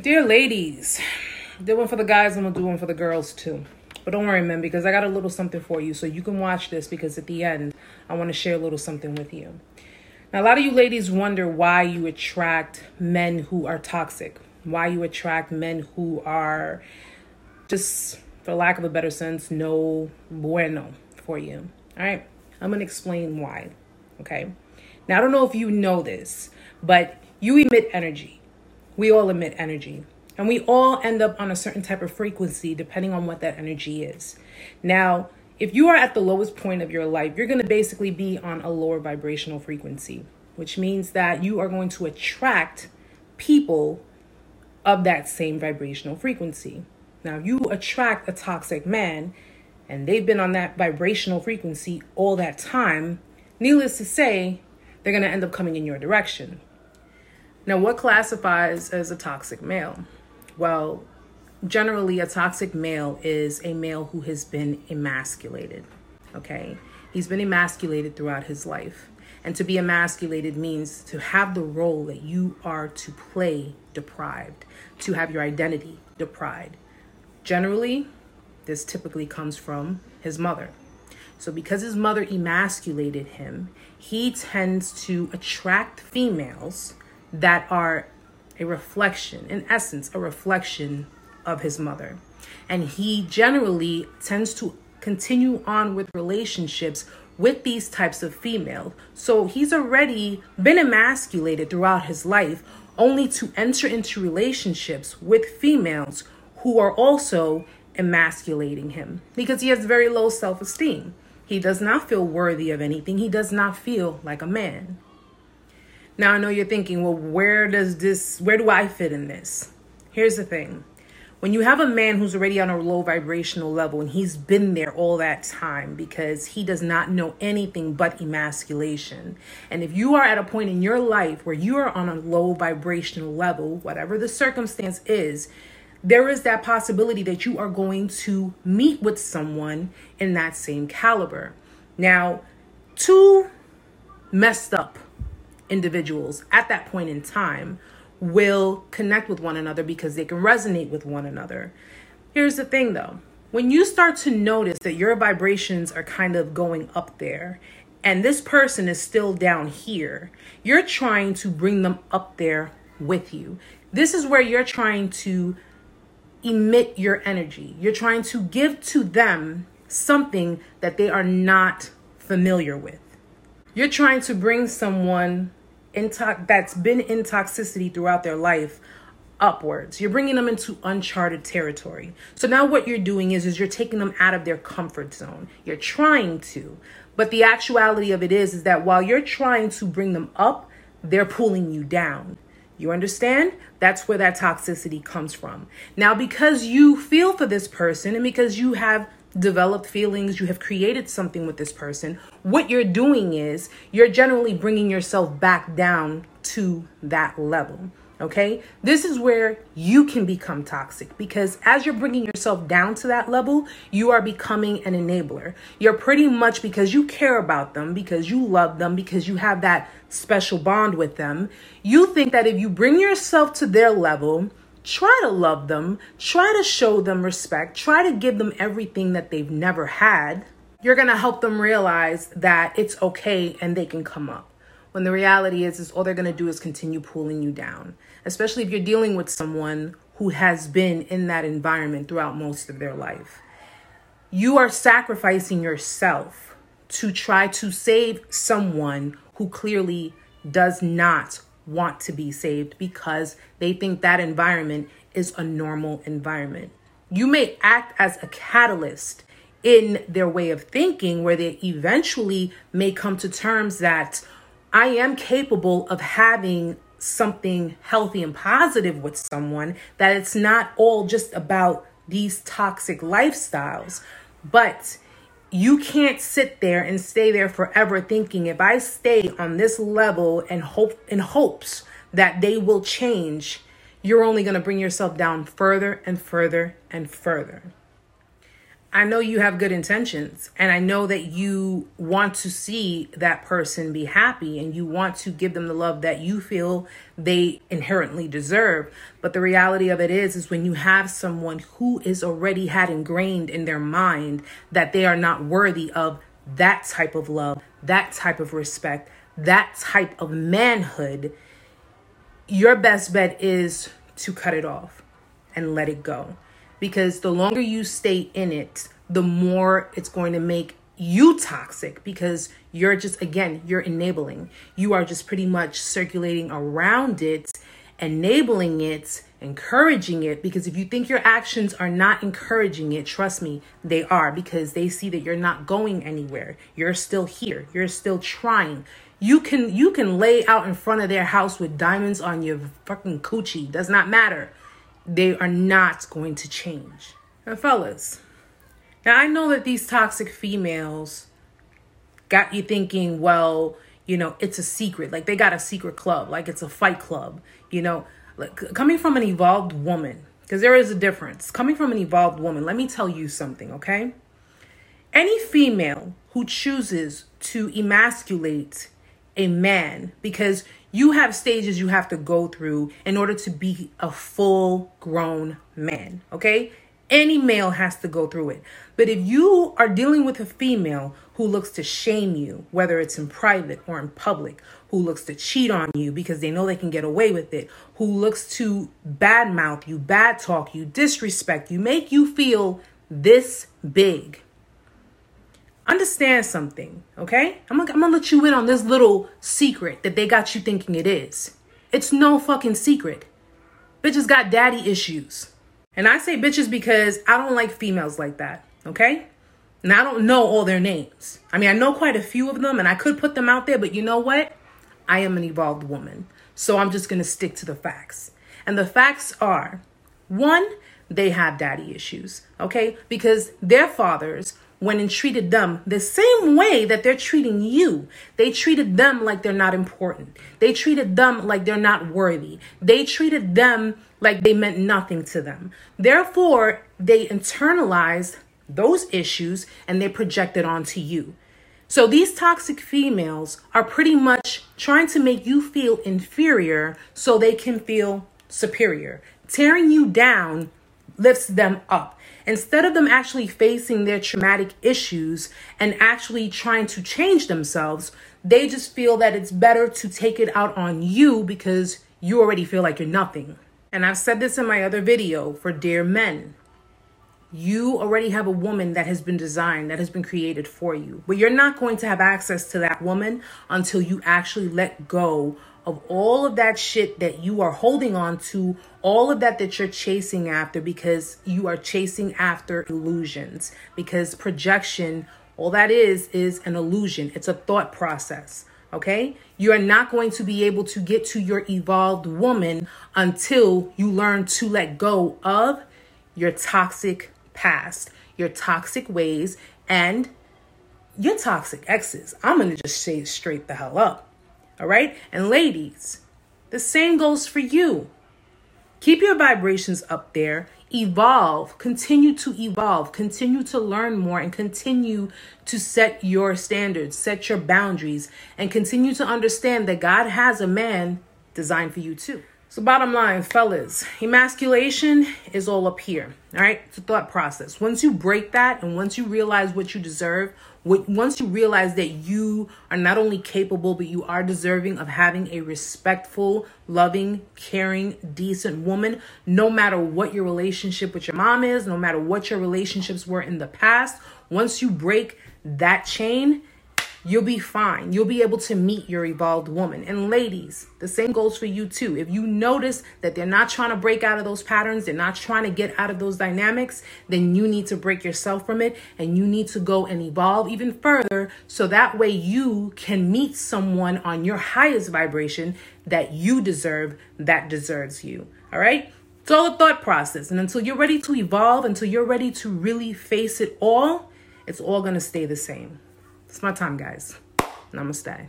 Dear ladies, did one for the guys, I'm gonna do one for the girls too. But don't worry, men, because I got a little something for you so you can watch this because at the end, I want to share a little something with you. Now, a lot of you ladies wonder why you attract men who are toxic, why you attract men who are just, for lack of a better sense, no bueno for you. All right, I'm gonna explain why. Okay, now I don't know if you know this, but you emit energy. We all emit energy. And we all end up on a certain type of frequency depending on what that energy is. Now, if you are at the lowest point of your life, you're going to basically be on a lower vibrational frequency, which means that you are going to attract people of that same vibrational frequency. Now, you attract a toxic man and they've been on that vibrational frequency all that time, needless to say, they're going to end up coming in your direction. Now, what classifies as a toxic male? Well, generally, a toxic male is a male who has been emasculated. Okay? He's been emasculated throughout his life. And to be emasculated means to have the role that you are to play deprived, to have your identity deprived. Generally, this typically comes from his mother. So, because his mother emasculated him, he tends to attract females that are a reflection, in essence, a reflection of his mother. And he generally tends to continue on with relationships with these types of female. So he's already been emasculated throughout his life, only to enter into relationships with females who are also emasculating him because he has very low self esteem. He does not feel worthy of anything, he does not feel like a man. Now I know you're thinking, well, where does this, where do I fit in this? Here's the thing. When you have a man who's already on a low vibrational level and he's been there all that time because he does not know anything but emasculation. And if you are at a point in your life where you are on a low vibrational level, whatever the circumstance is, there is that possibility that you are going to meet with someone in that same caliber. Now, two messed up individuals at that point in time will connect with one another because they can resonate with one another. Here's the thing though when you start to notice that your vibrations are kind of going up there and this person is still down here, you're trying to bring them up there with you. This is where you're trying to emit your energy. You're trying to give to them something that they are not familiar with. You're trying to bring someone that's been in toxicity throughout their life upwards. You're bringing them into uncharted territory. So now what you're doing is is you're taking them out of their comfort zone. You're trying to. But the actuality of it is is that while you're trying to bring them up, they're pulling you down. You understand? That's where that toxicity comes from. Now because you feel for this person and because you have developed feelings, you have created something with this person, what you're doing is you're generally bringing yourself back down to that level. Okay, this is where you can become toxic because as you're bringing yourself down to that level, you are becoming an enabler. You're pretty much because you care about them, because you love them, because you have that special bond with them. You think that if you bring yourself to their level, try to love them, try to show them respect, try to give them everything that they've never had, you're going to help them realize that it's okay and they can come up. When the reality is is all they're going to do is continue pulling you down, especially if you're dealing with someone who has been in that environment throughout most of their life. You are sacrificing yourself to try to save someone who clearly does not want to be saved because they think that environment is a normal environment. You may act as a catalyst in their way of thinking where they eventually may come to terms that I am capable of having something healthy and positive with someone, that it's not all just about these toxic lifestyles, but you can't sit there and stay there forever thinking if I stay on this level and hope in hopes that they will change, you're only going to bring yourself down further and further and further. I know you have good intentions and I know that you want to see that person be happy and you want to give them the love that you feel they inherently deserve. But the reality of it is is when you have someone who is already had ingrained in their mind that they are not worthy of that type of love, that type of respect, that type of manhood, your best bet is to cut it off and let it go because the longer you stay in it, the more it's going to make you toxic because you're just, again, you're enabling. You are just pretty much circulating around it, enabling it, encouraging it. Because if you think your actions are not encouraging it, trust me, they are because they see that you're not going anywhere. You're still here, you're still trying. You can you can lay out in front of their house with diamonds on your fucking coochie. Does not matter they are not going to change. And fellas, now I know that these toxic females got you thinking, well, you know, it's a secret. Like they got a secret club, like it's a fight club, you know, like coming from an evolved woman, because there is a difference. Coming from an evolved woman, let me tell you something, okay? Any female who chooses to emasculate a man because you have stages you have to go through in order to be a full grown man, okay? Any male has to go through it. But if you are dealing with a female who looks to shame you, whether it's in private or in public, who looks to cheat on you because they know they can get away with it, who looks to badmouth you, bad talk you, disrespect you, make you feel this big, understand something, okay? I'm gonna, I'm gonna let you in on this little secret that they got you thinking it is. It's no fucking secret. Bitches got daddy issues. And I say bitches because I don't like females like that, okay? And I don't know all their names. I mean, I know quite a few of them and I could put them out there, but you know what? I am an evolved woman. So I'm just gonna stick to the facts. And the facts are one, they have daddy issues, okay? Because their fathers went and treated them the same way that they're treating you. They treated them like they're not important. They treated them like they're not worthy. They treated them like they meant nothing to them. Therefore, they internalized those issues and they projected onto you. So these toxic females are pretty much trying to make you feel inferior so they can feel superior. Tearing you down lifts them up instead of them actually facing their traumatic issues and actually trying to change themselves, they just feel that it's better to take it out on you because you already feel like you're nothing. And I've said this in my other video for dear men. You already have a woman that has been designed, that has been created for you. But you're not going to have access to that woman until you actually let go of all of that shit that you are holding on to, all of that that you're chasing after because you are chasing after illusions. Because projection, all that is, is an illusion, it's a thought process. Okay? You are not going to be able to get to your evolved woman until you learn to let go of your toxic past, your toxic ways, and your toxic exes. I'm going to just say straight the hell up. All right. And ladies, the same goes for you. Keep your vibrations up there. Evolve, continue to evolve, continue to learn more, and continue to set your standards, set your boundaries, and continue to understand that God has a man designed for you too. So, bottom line, fellas, emasculation is all up here. All right, it's a thought process. Once you break that, and once you realize what you deserve, what, once you realize that you are not only capable, but you are deserving of having a respectful, loving, caring, decent woman, no matter what your relationship with your mom is, no matter what your relationships were in the past, once you break that chain, you'll be fine. You'll be able to meet your evolved woman. And ladies, the same goes for you too. If you notice that they're not trying to break out of those patterns, they're not trying to get out of those dynamics, then you need to break yourself from it and you need to go and evolve even further so that way you can meet someone on your highest vibration that you deserve, that deserves you. All right? It's all a thought process. And until you're ready to evolve, until you're ready to really face it all, it's all going to stay the same. It's my time, guys. Namaste.